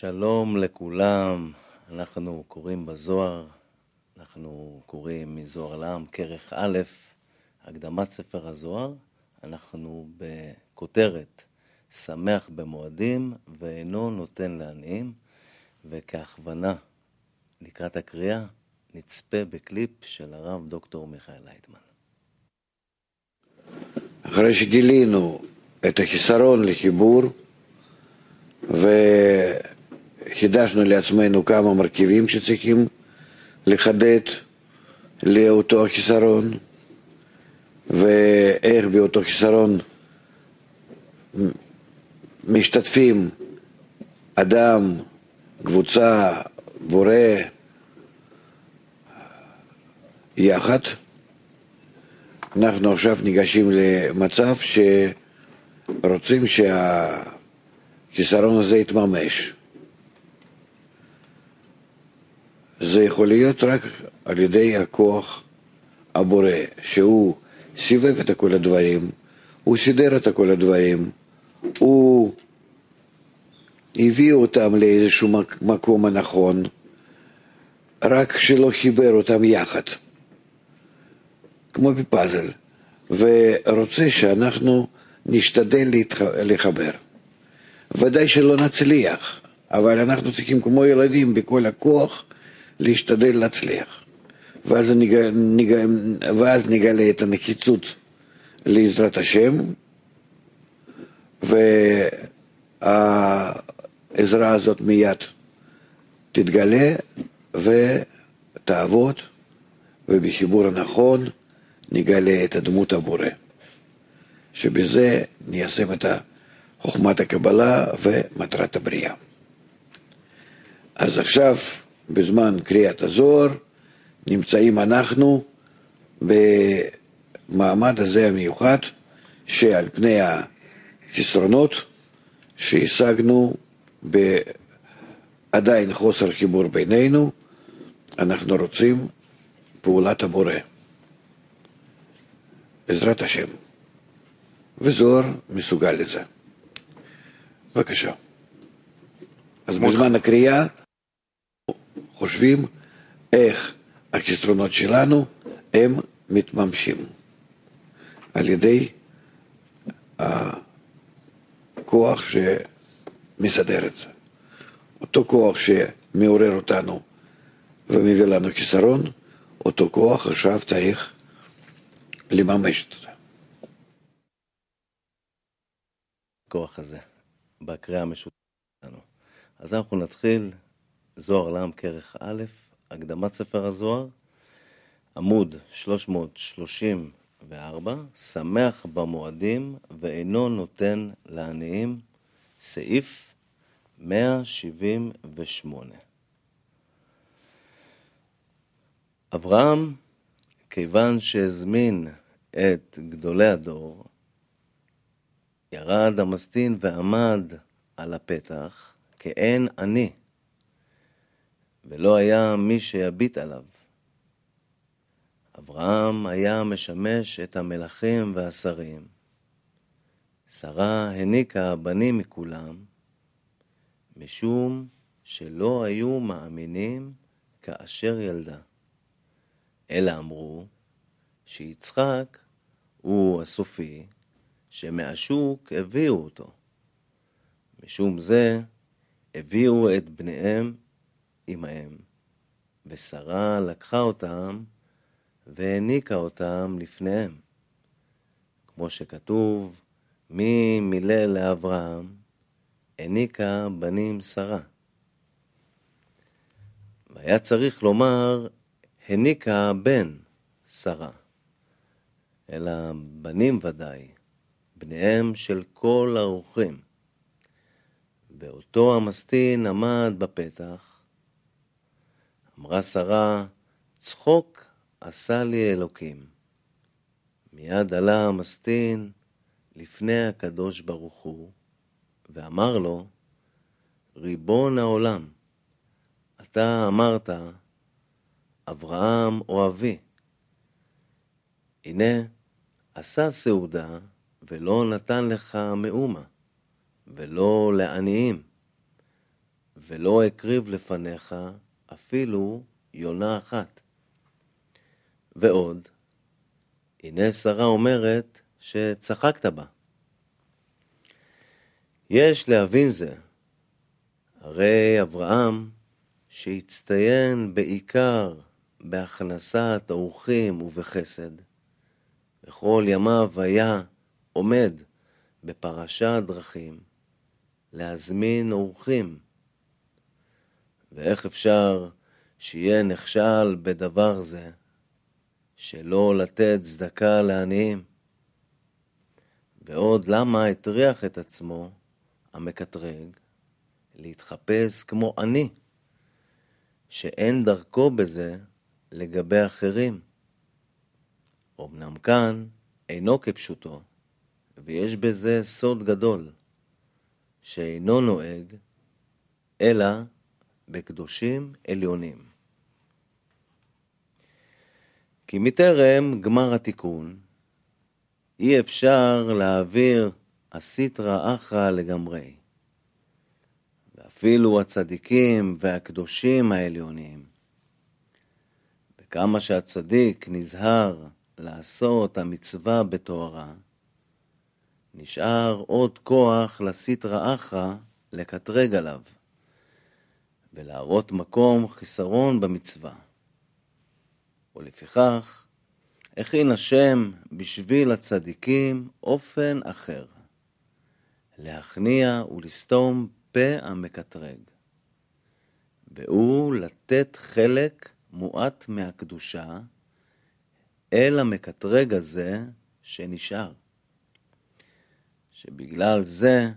שלום לכולם, אנחנו קוראים בזוהר, אנחנו קוראים מזוהר לעם, כרך א', הקדמת ספר הזוהר, אנחנו בכותרת שמח במועדים ואינו נותן לעניים, וכהכוונה לקראת הקריאה נצפה בקליפ של הרב דוקטור מיכאל לייטמן. אחרי שגילינו את החיסרון לחיבור וחידשנו לעצמנו כמה מרכיבים שצריכים לחדד לאותו החיסרון ואיך באותו חיסרון משתתפים אדם, קבוצה, בורא, יחד. אנחנו עכשיו ניגשים למצב שרוצים שהחיסרון הזה יתממש. זה יכול להיות רק על ידי הכוח הבורא, שהוא סיבב את כל הדברים, הוא סידר את כל הדברים, הוא הביא אותם לאיזשהו מקום הנכון, רק שלא חיבר אותם יחד. כמו בפאזל, ורוצה שאנחנו נשתדל להתח... לחבר. ודאי שלא נצליח, אבל אנחנו צריכים כמו ילדים בכל הכוח להשתדל להצליח. ואז, נג... נג... ואז נגלה את הנחיצות לעזרת השם, והעזרה הזאת מיד תתגלה ותעבוד, ובחיבור הנכון נגלה את הדמות הבורא, שבזה ניישם את חוכמת הקבלה ומטרת הבריאה. אז עכשיו, בזמן קריאת הזוהר, נמצאים אנחנו במעמד הזה המיוחד, שעל פני החסרונות שהשגנו בעדיין חוסר חיבור בינינו, אנחנו רוצים פעולת הבורא. בעזרת השם. וזוהר מסוגל לזה. בבקשה. אז בזמן הקריאה חושבים איך החסרונות שלנו הם מתממשים על ידי הכוח שמסדר את זה. אותו כוח שמעורר אותנו ומביא לנו חיסרון, אותו כוח עכשיו צריך לממש את זה. הכוח הזה, בקריאה המשותפת שלנו. אז אנחנו נתחיל, זוהר לעם כרך א', הקדמת ספר הזוהר, עמוד 334, שמח במועדים ואינו נותן לעניים, סעיף 178. אברהם, כיוון שהזמין את גדולי הדור, ירד המסטין ועמד על הפתח כאין עני, ולא היה מי שיביט עליו. אברהם היה משמש את המלכים והשרים. שרה הניקה בנים מכולם, משום שלא היו מאמינים כאשר ילדה. אלא אמרו, שיצחק הוא הסופי, שמהשוק הביאו אותו. משום זה הביאו את בניהם עמהם, ושרה לקחה אותם והעניקה אותם לפניהם. כמו שכתוב, מי מילא לאברהם, העניקה בנים שרה. והיה צריך לומר, הניקה בן שרה. אלא בנים ודאי, בניהם של כל האורחים. ואותו המסטין עמד בפתח, אמרה שרה, צחוק עשה לי אלוקים. מיד עלה המסטין לפני הקדוש ברוך הוא, ואמר לו, ריבון העולם, אתה אמרת, אברהם אוהבי, הנה, עשה סעודה ולא נתן לך מאומה, ולא לעניים, ולא הקריב לפניך אפילו יונה אחת. ועוד, הנה שרה אומרת שצחקת בה. יש להבין זה, הרי אברהם, שהצטיין בעיקר בהכנסת האורחים ובחסד, בכל ימיו היה עומד בפרשת דרכים להזמין אורחים. ואיך אפשר שיהיה נכשל בדבר זה, שלא לתת צדקה לעניים? ועוד למה הטריח את עצמו המקטרג להתחפש כמו אני, שאין דרכו בזה לגבי אחרים. אמנם כאן אינו כפשוטו, ויש בזה סוד גדול, שאינו נוהג, אלא בקדושים עליונים. כי מטרם גמר התיקון, אי אפשר להעביר הסיטרא אחרא לגמרי. ואפילו הצדיקים והקדושים העליונים. וכמה שהצדיק נזהר לעשות המצווה בתוארה, נשאר עוד כוח לסיטרא אחרא לקטרג עליו, ולהראות מקום חיסרון במצווה. ולפיכך, הכין השם בשביל הצדיקים אופן אחר, להכניע ולסתום פה המקטרג, והוא לתת חלק מועט מהקדושה אל המקטרג הזה שנשאר. שבגלל זה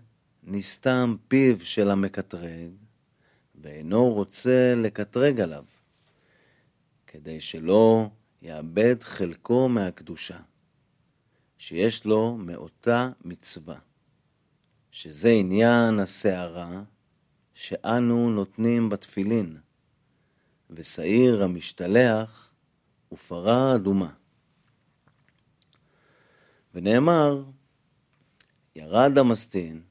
נסתם פיו של המקטרג, ואינו רוצה לקטרג עליו, כדי שלא יאבד חלקו מהקדושה, שיש לו מאותה מצווה. שזה עניין הסערה שאנו נותנים בתפילין, ושעיר המשתלח ופרה אדומה. ונאמר, ירד המסטין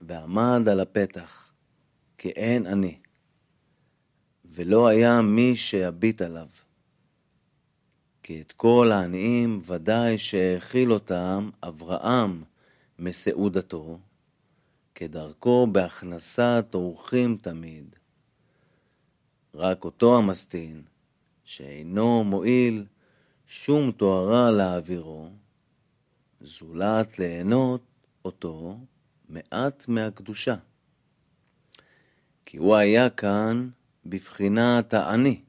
ועמד על הפתח, כי אין אני, ולא היה מי שיביט עליו. כי את כל העניים ודאי שהאכיל אותם אברהם מסעודתו, כדרכו בהכנסת אורחים תמיד. רק אותו המסטין, שאינו מועיל שום תוארה להעבירו, זולת ליהנות אותו מעט מהקדושה. כי הוא היה כאן בבחינת העני,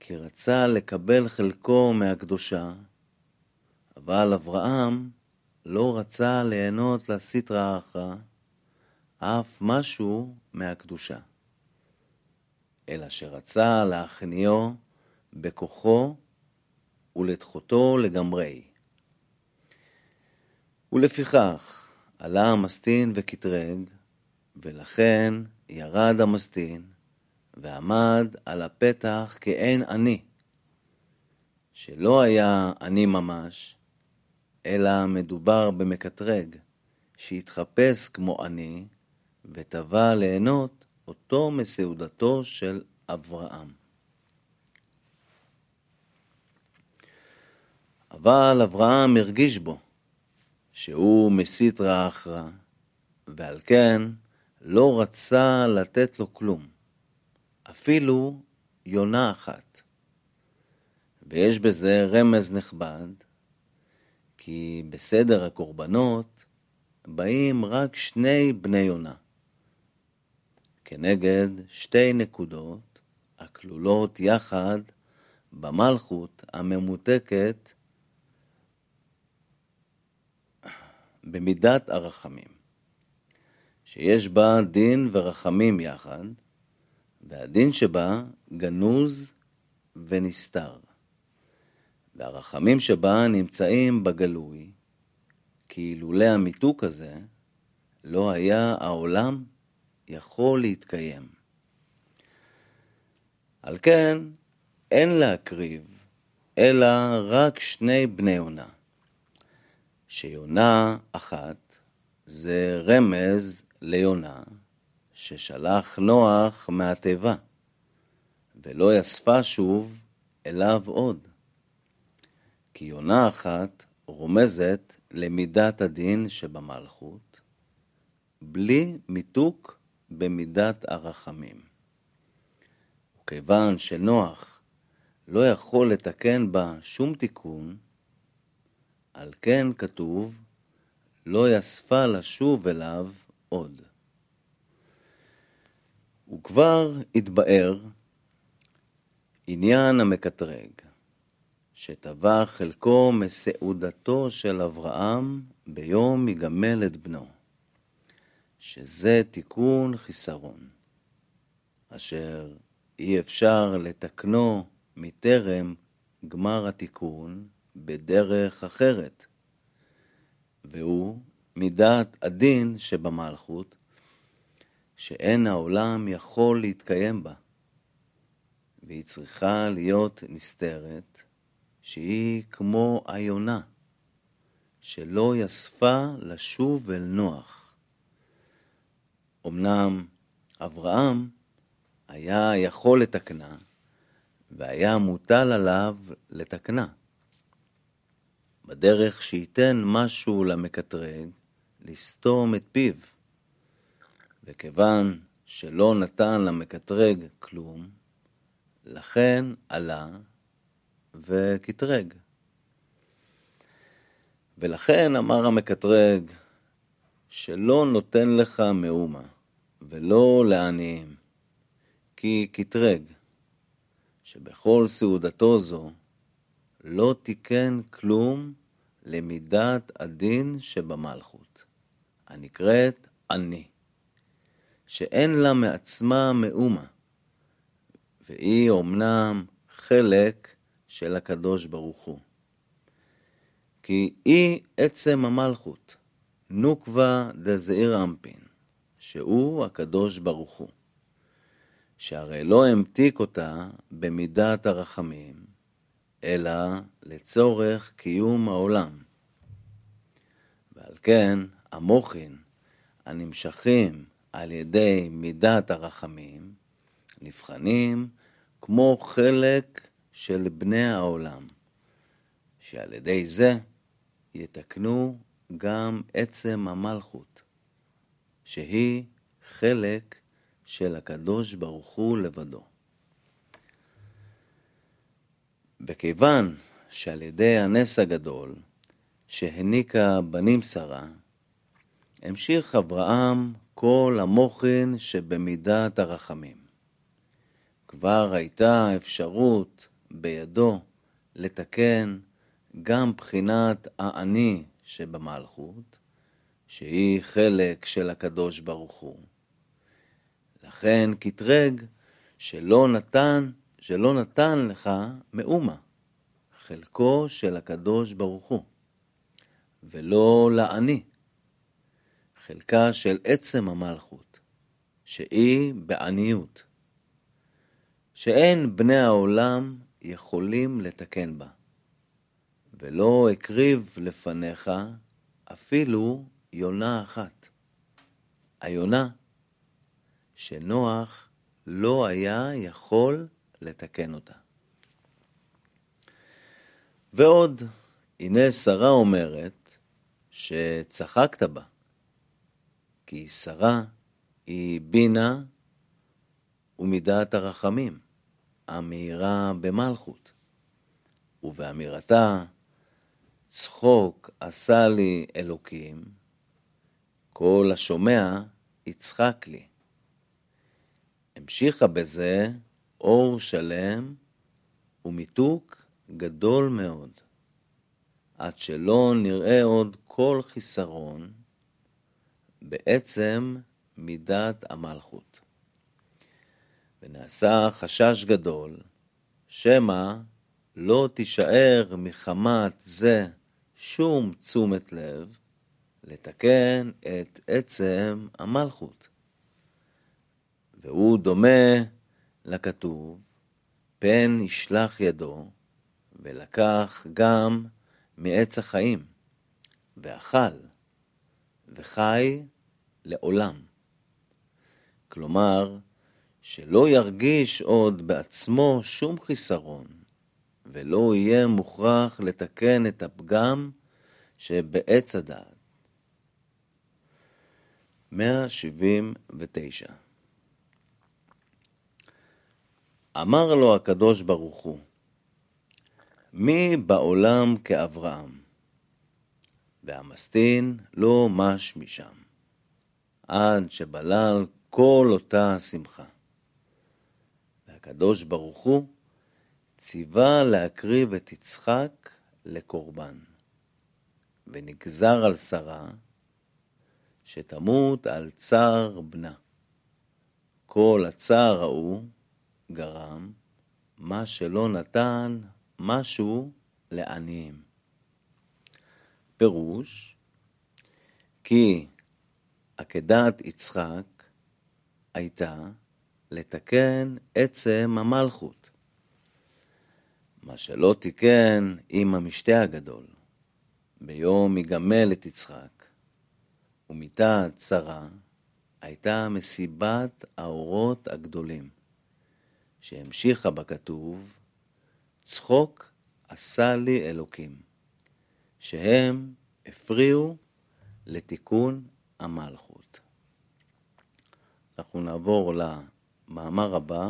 כי רצה לקבל חלקו מהקדושה, אבל אברהם לא רצה ליהנות לסטרא אחרא אף משהו מהקדושה, אלא שרצה להכניעו בכוחו ולדחותו לגמרי. ולפיכך עלה המסטין וקטרג, ולכן ירד המסטין, ועמד על הפתח כאין אני, שלא היה אני ממש, אלא מדובר במקטרג, שהתחפש כמו עני, ותבע ליהנות אותו מסעודתו של אברהם. אבל אברהם הרגיש בו שהוא מסית רע אחרא, ועל כן לא רצה לתת לו כלום, אפילו יונה אחת. ויש בזה רמז נכבד, כי בסדר הקורבנות באים רק שני בני יונה, כנגד שתי נקודות הכלולות יחד במלכות הממותקת במידת הרחמים, שיש בה דין ורחמים יחד, והדין שבה גנוז ונסתר. והרחמים שבה נמצאים בגלוי, כי אילולא המיתוק הזה, לא היה העולם יכול להתקיים. על כן, אין להקריב, אלא רק שני בני יונה. שיונה אחת זה רמז ליונה, ששלח נוח מהתיבה, ולא יספה שוב אליו עוד. כי יונה אחת רומזת למידת הדין שבמלכות, בלי מיתוק במידת הרחמים. וכיוון שנוח לא יכול לתקן בה שום תיקון, על כן כתוב, לא יספה לשוב אליו עוד. וכבר התבאר עניין המקטרג, שטבע חלקו מסעודתו של אברהם ביום יגמל את בנו, שזה תיקון חיסרון, אשר אי אפשר לתקנו מטרם גמר התיקון בדרך אחרת, והוא מידת הדין שבמלכות, שאין העולם יכול להתקיים בה, והיא צריכה להיות נסתרת, שהיא כמו היונה, שלא יספה לשוב אל נוח. אמנם אברהם היה יכול לתקנה, והיה מוטל עליו לתקנה. בדרך שייתן משהו למקטרג, לסתום את פיו. וכיוון שלא נתן למקטרג כלום, לכן עלה וקטרג. ולכן אמר המקטרג, שלא נותן לך מאומה, ולא לעניים, כי קטרג, שבכל סעודתו זו לא תיקן כלום למידת הדין שבמלכות, הנקראת אני, שאין לה מעצמה מאומה, והיא אומנם חלק של הקדוש ברוך הוא. כי היא עצם המלכות, נוקבה דזעיר אמפין, שהוא הקדוש ברוך הוא. שהרי לא המתיק אותה במידת הרחמים, אלא לצורך קיום העולם. ועל כן המוחין הנמשכים על ידי מידת הרחמים נבחנים כמו חלק של בני העולם, שעל ידי זה יתקנו גם עצם המלכות, שהיא חלק של הקדוש ברוך הוא לבדו. וכיוון שעל ידי הנס הגדול שהעניקה בנים שרה, המשיך אברהם כל המוחין שבמידת הרחמים. כבר הייתה אפשרות בידו לתקן גם בחינת האני שבמלכות, שהיא חלק של הקדוש ברוך הוא. לכן קטרג שלא נתן, שלא נתן לך מאומה, חלקו של הקדוש ברוך הוא, ולא לעני, חלקה של עצם המלכות, שהיא בעניות, שאין בני העולם יכולים לתקן בה, ולא הקריב לפניך אפילו יונה אחת. היונה שנוח לא היה יכול לתקן אותה. ועוד, הנה שרה אומרת שצחקת בה, כי שרה היא בינה ומידת הרחמים, המאירה במלכות. ובאמירתה, צחוק עשה לי אלוקים, כל השומע יצחק לי. המשיכה בזה אור שלם ומיתוק גדול מאוד, עד שלא נראה עוד כל חיסרון בעצם מידת המלכות. ונעשה חשש גדול, שמא לא תישאר מחמת זה שום תשומת לב לתקן את עצם המלכות. והוא דומה לכתוב, פן ישלח ידו, ולקח גם מעץ החיים, ואכל, וחי לעולם. כלומר, שלא ירגיש עוד בעצמו שום חיסרון, ולא יהיה מוכרח לתקן את הפגם שבעץ הדעת. 179 אמר לו הקדוש ברוך הוא, מי בעולם כאברהם? והמסטין לא מש משם, עד שבלל כל אותה השמחה. והקדוש ברוך הוא ציווה להקריב את יצחק לקורבן, ונגזר על שרה שתמות על צער בנה. כל הצער ההוא גרם מה שלא נתן משהו לעניים. פירוש כי עקדת יצחק הייתה לתקן עצם המלכות, מה שלא תיקן עם המשתה הגדול, ביום יגמל את יצחק, ומיתה צרה הייתה מסיבת האורות הגדולים, שהמשיכה בכתוב, צחוק עשה לי אלוקים, שהם הפריעו לתיקון המלכות. אנחנו נעבור למאמר הבא,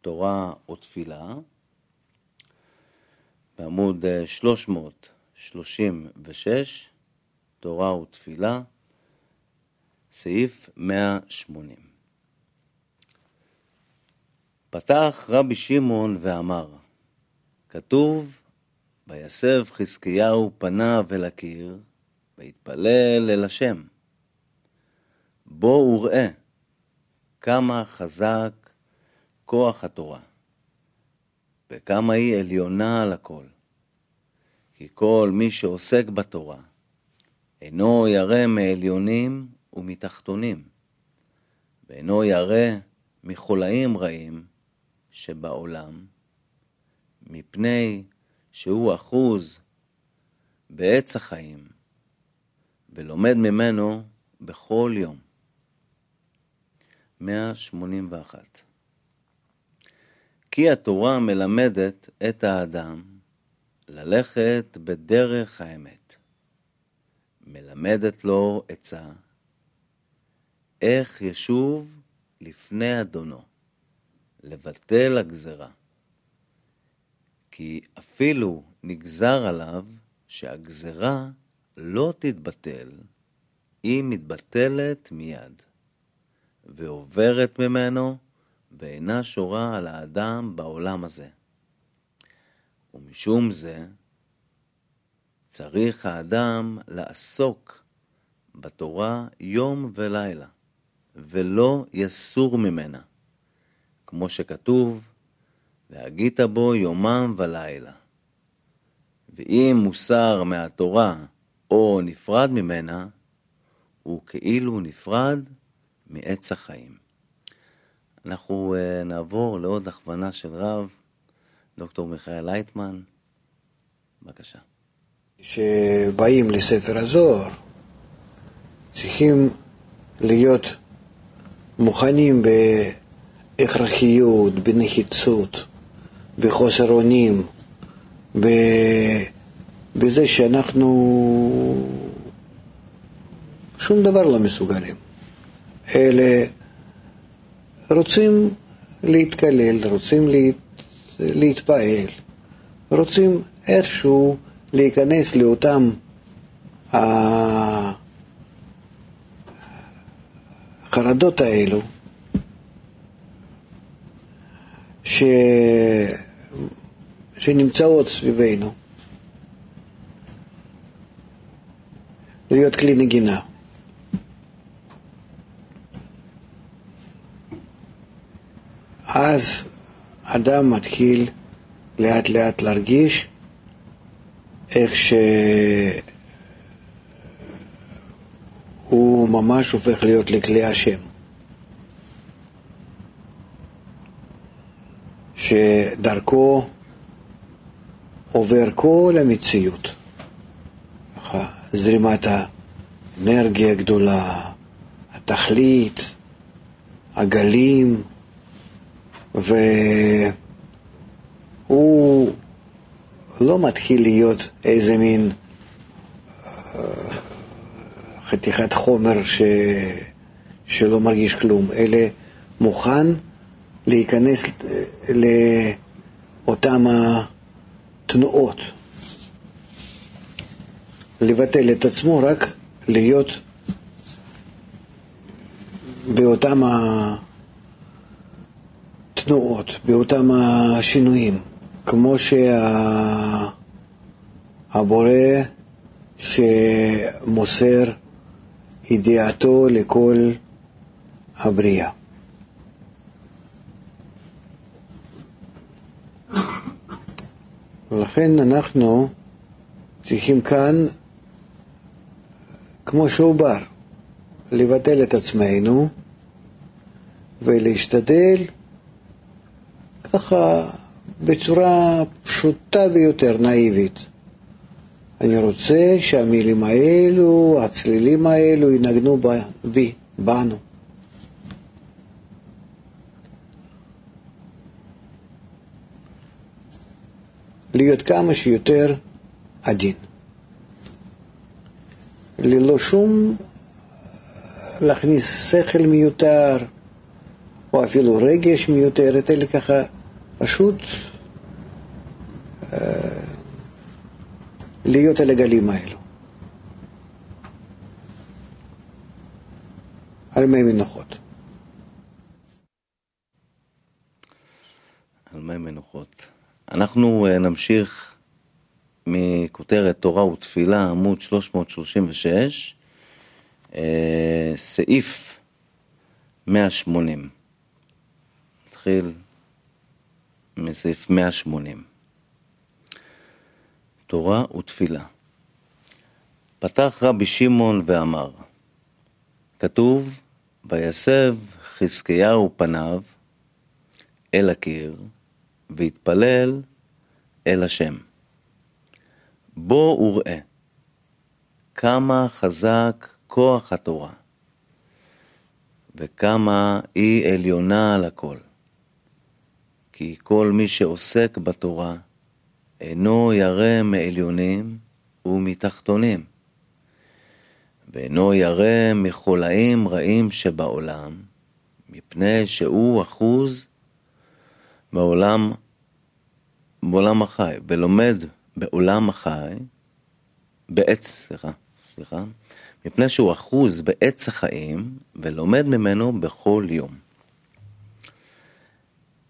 תורה ותפילה, בעמוד 336, תורה ותפילה, סעיף 180. פתח רבי שמעון ואמר, כתוב, ויסב חזקיהו פניו אל הקיר, והתפלל אל השם. בוא וראה כמה חזק כוח התורה, וכמה היא עליונה על הכל. כי כל מי שעוסק בתורה, אינו ירא מעליונים ומתחתונים, ואינו ירא מחולאים רעים שבעולם, מפני שהוא אחוז בעץ החיים, ולומד ממנו בכל יום. 181 כי התורה מלמדת את האדם ללכת בדרך האמת. מלמדת לו עצה איך ישוב לפני אדונו, לבטל הגזרה. כי אפילו נגזר עליו שהגזרה לא תתבטל, היא מתבטלת מיד, ועוברת ממנו, ואינה שורה על האדם בעולם הזה. ומשום זה, צריך האדם לעסוק בתורה יום ולילה, ולא יסור ממנה, כמו שכתוב, והגית בו יומם ולילה. ואם מוסר מהתורה או נפרד ממנה, הוא כאילו נפרד מעץ החיים. אנחנו uh, נעבור לעוד הכוונה של רב, דוקטור מיכאל לייטמן, בבקשה. שבאים לספר הזוהר צריכים להיות מוכנים בהכרחיות, בנחיצות, בחוסר אונים, בזה שאנחנו שום דבר לא מסוגלים. אלה רוצים להתקלל, רוצים להת, להתפעל, רוצים איכשהו להיכנס לאותם החרדות האלו, ש... שנמצאות סביבנו, להיות כלי נגינה. אז אדם מתחיל לאט לאט להרגיש איך שהוא ממש הופך להיות לכלי השם. שדרכו עובר כל המציאות. זרימת האנרגיה הגדולה, התכלית, הגלים, והוא לא מתחיל להיות איזה מין אה, חתיכת חומר ש... שלא מרגיש כלום, אלא מוכן להיכנס לאותן התנועות, לבטל את עצמו, רק להיות באותם התנועות, באותם השינויים, כמו שהבורא שמוסר ידיעתו לכל הבריאה. ולכן אנחנו צריכים כאן, כמו שהוא בר, לבטל את עצמנו ולהשתדל ככה בצורה פשוטה ביותר, נאיבית. אני רוצה שהמילים האלו, הצלילים האלו, ינגנו בי, בנו. להיות כמה שיותר עדין. ללא שום להכניס שכל מיותר, או אפילו רגש מיותרת, אלא ככה פשוט אה, להיות על הגלים האלו. על מי מנוחות. על מי מנוחות. אנחנו אה, נמשיך מכותרת תורה ותפילה, עמוד 336, אה, סעיף 180. נתחיל מסעיף 180. תורה ותפילה. פתח רבי שמעון ואמר, כתוב, ויסב חזקיהו פניו אל הקיר, והתפלל אל השם. בוא וראה כמה חזק כוח התורה, וכמה היא עליונה על הכל. כי כל מי שעוסק בתורה אינו ירא מעליונים ומתחתונים, ואינו ירא מחולאים רעים שבעולם, מפני שהוא אחוז בעולם, בעולם החי, ולומד בעולם החי, בעץ, סליחה, סליחה, מפני שהוא אחוז בעץ החיים, ולומד ממנו בכל יום.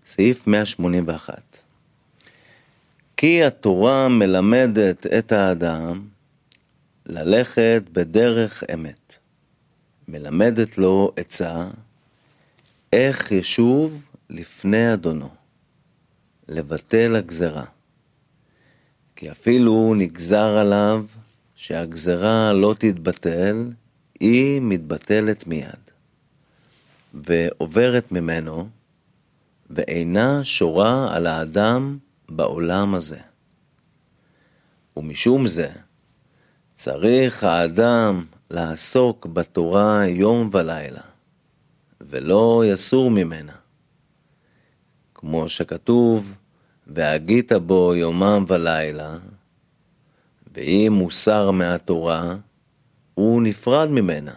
סעיף 181 כי התורה מלמדת את האדם ללכת בדרך אמת, מלמדת לו עצה איך ישוב לפני אדונו. לבטל הגזרה. כי אפילו נגזר עליו שהגזרה לא תתבטל, היא מתבטלת מיד, ועוברת ממנו, ואינה שורה על האדם בעולם הזה. ומשום זה, צריך האדם לעסוק בתורה יום ולילה, ולא יסור ממנה. כמו שכתוב, והגית בו יומם ולילה, ואם מוסר מהתורה, הוא נפרד ממנה,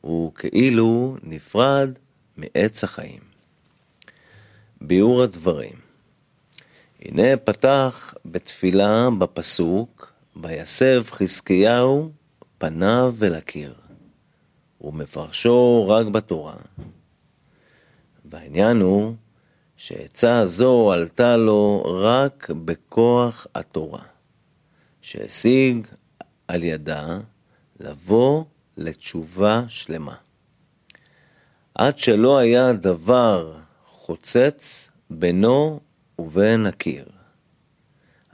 הוא כאילו נפרד מעץ החיים. ביאור הדברים הנה פתח בתפילה בפסוק, ויסב חזקיהו פניו אל הקיר, ומפרשו רק בתורה. והעניין הוא שעצה זו עלתה לו רק בכוח התורה, שהשיג על ידה לבוא לתשובה שלמה. עד שלא היה דבר חוצץ בינו ובין הקיר,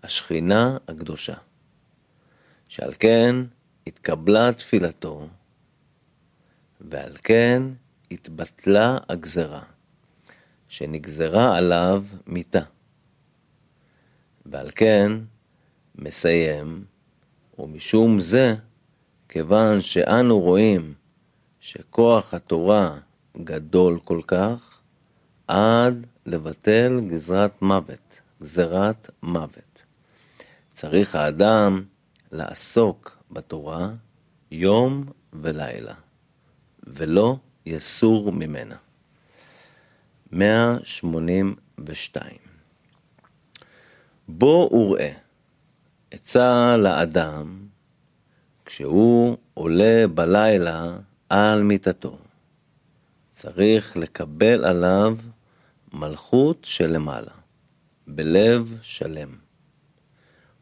השכינה הקדושה. שעל כן התקבלה תפילתו, ועל כן התבטלה הגזרה. שנגזרה עליו מיתה. ועל כן מסיים, ומשום זה, כיוון שאנו רואים שכוח התורה גדול כל כך, עד לבטל גזרת מוות, גזרת מוות. צריך האדם לעסוק בתורה יום ולילה, ולא יסור ממנה. 182 בוא וראה, עצה לאדם כשהוא עולה בלילה על מיטתו. צריך לקבל עליו מלכות שלמעלה, בלב שלם,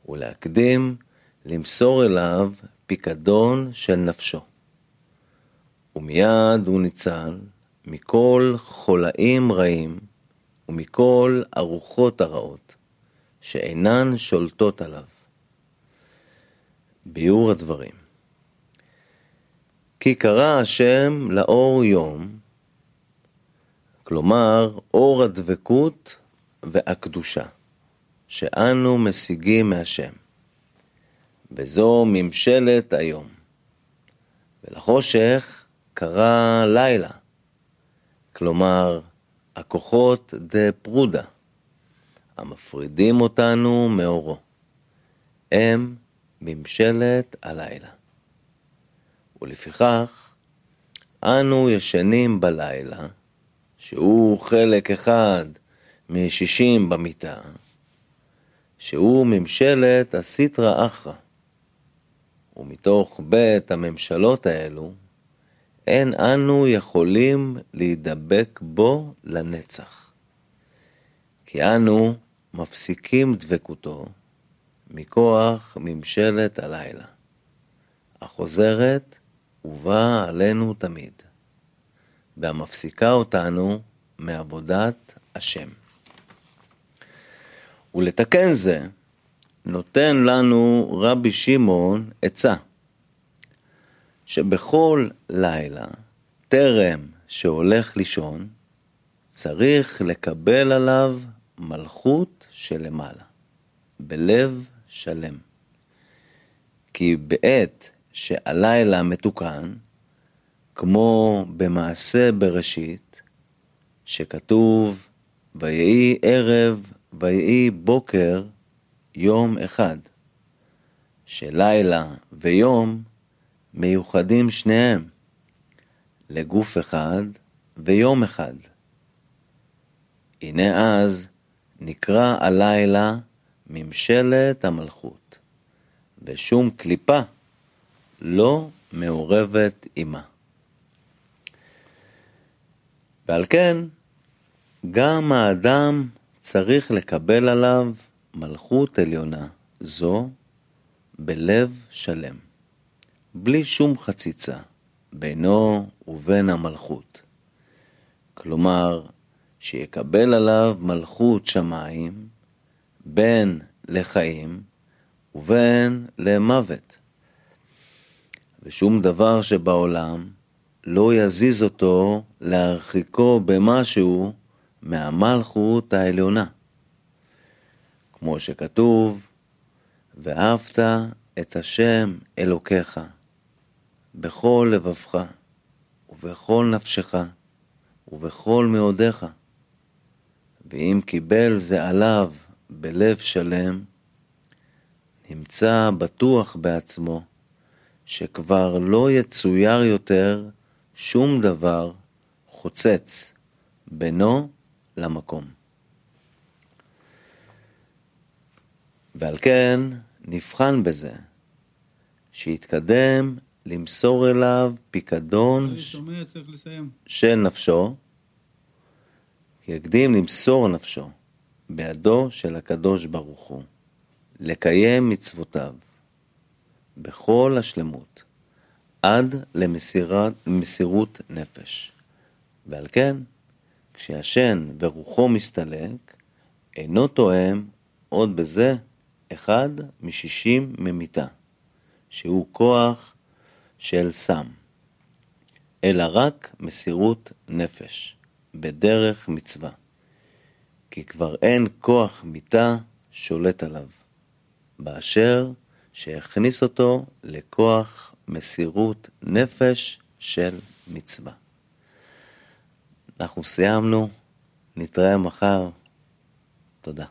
ולהקדים למסור אליו פיקדון של נפשו. ומיד הוא ניצל מכל חולאים רעים ומכל הרוחות הרעות שאינן שולטות עליו. ביאור הדברים כי קרא השם לאור יום, כלומר אור הדבקות והקדושה, שאנו משיגים מהשם, וזו ממשלת היום. ולחושך קרא לילה, כלומר הכוחות דה פרודה, המפרידים אותנו מאורו. הם ממשלת הלילה. ולפיכך, אנו ישנים בלילה, שהוא חלק אחד משישים במיטה, שהוא ממשלת הסיטרא אחרא. ומתוך בית הממשלות האלו, אין אנו יכולים להידבק בו לנצח. כי אנו מפסיקים דבקותו מכוח ממשלת הלילה, החוזרת ובאה עלינו תמיד, והמפסיקה אותנו מעבודת השם. ולתקן זה, נותן לנו רבי שמעון עצה, שבכל לילה, טרם שהולך לישון, צריך לקבל עליו מלכות שלמעלה, בלב שלם. כי בעת שהלילה מתוקן, כמו במעשה בראשית, שכתוב, ויהי ערב ויהי בוקר יום אחד, שלילה ויום מיוחדים שניהם, לגוף אחד ויום אחד. הנה אז נקרא הלילה ממשלת המלכות, ושום קליפה לא מעורבת עימה. ועל כן, גם האדם צריך לקבל עליו מלכות עליונה זו בלב שלם, בלי שום חציצה בינו ובין המלכות. כלומר, שיקבל עליו מלכות שמיים בין לחיים ובין למוות. ושום דבר שבעולם לא יזיז אותו להרחיקו במשהו מהמלכות העליונה. כמו שכתוב, ואהבת את השם אלוקיך בכל לבבך ובכל נפשך ובכל מאודיך. ואם קיבל זה עליו בלב שלם, נמצא בטוח בעצמו שכבר לא יצויר יותר שום דבר חוצץ בינו למקום. ועל כן נבחן בזה, שיתקדם למסור אליו פיקדון של נפשו, כי יקדים למסור נפשו בידו של הקדוש ברוך הוא, לקיים מצוותיו בכל השלמות, עד למסירות נפש. ועל כן, כשישן ורוחו מסתלק, אינו תואם עוד בזה אחד משישים ממיתה, שהוא כוח של סם, אלא רק מסירות נפש, בדרך מצווה. כי כבר אין כוח מיתה שולט עליו, באשר שהכניס אותו לכוח מסירות נפש של מצווה. אנחנו סיימנו, נתראה מחר. תודה.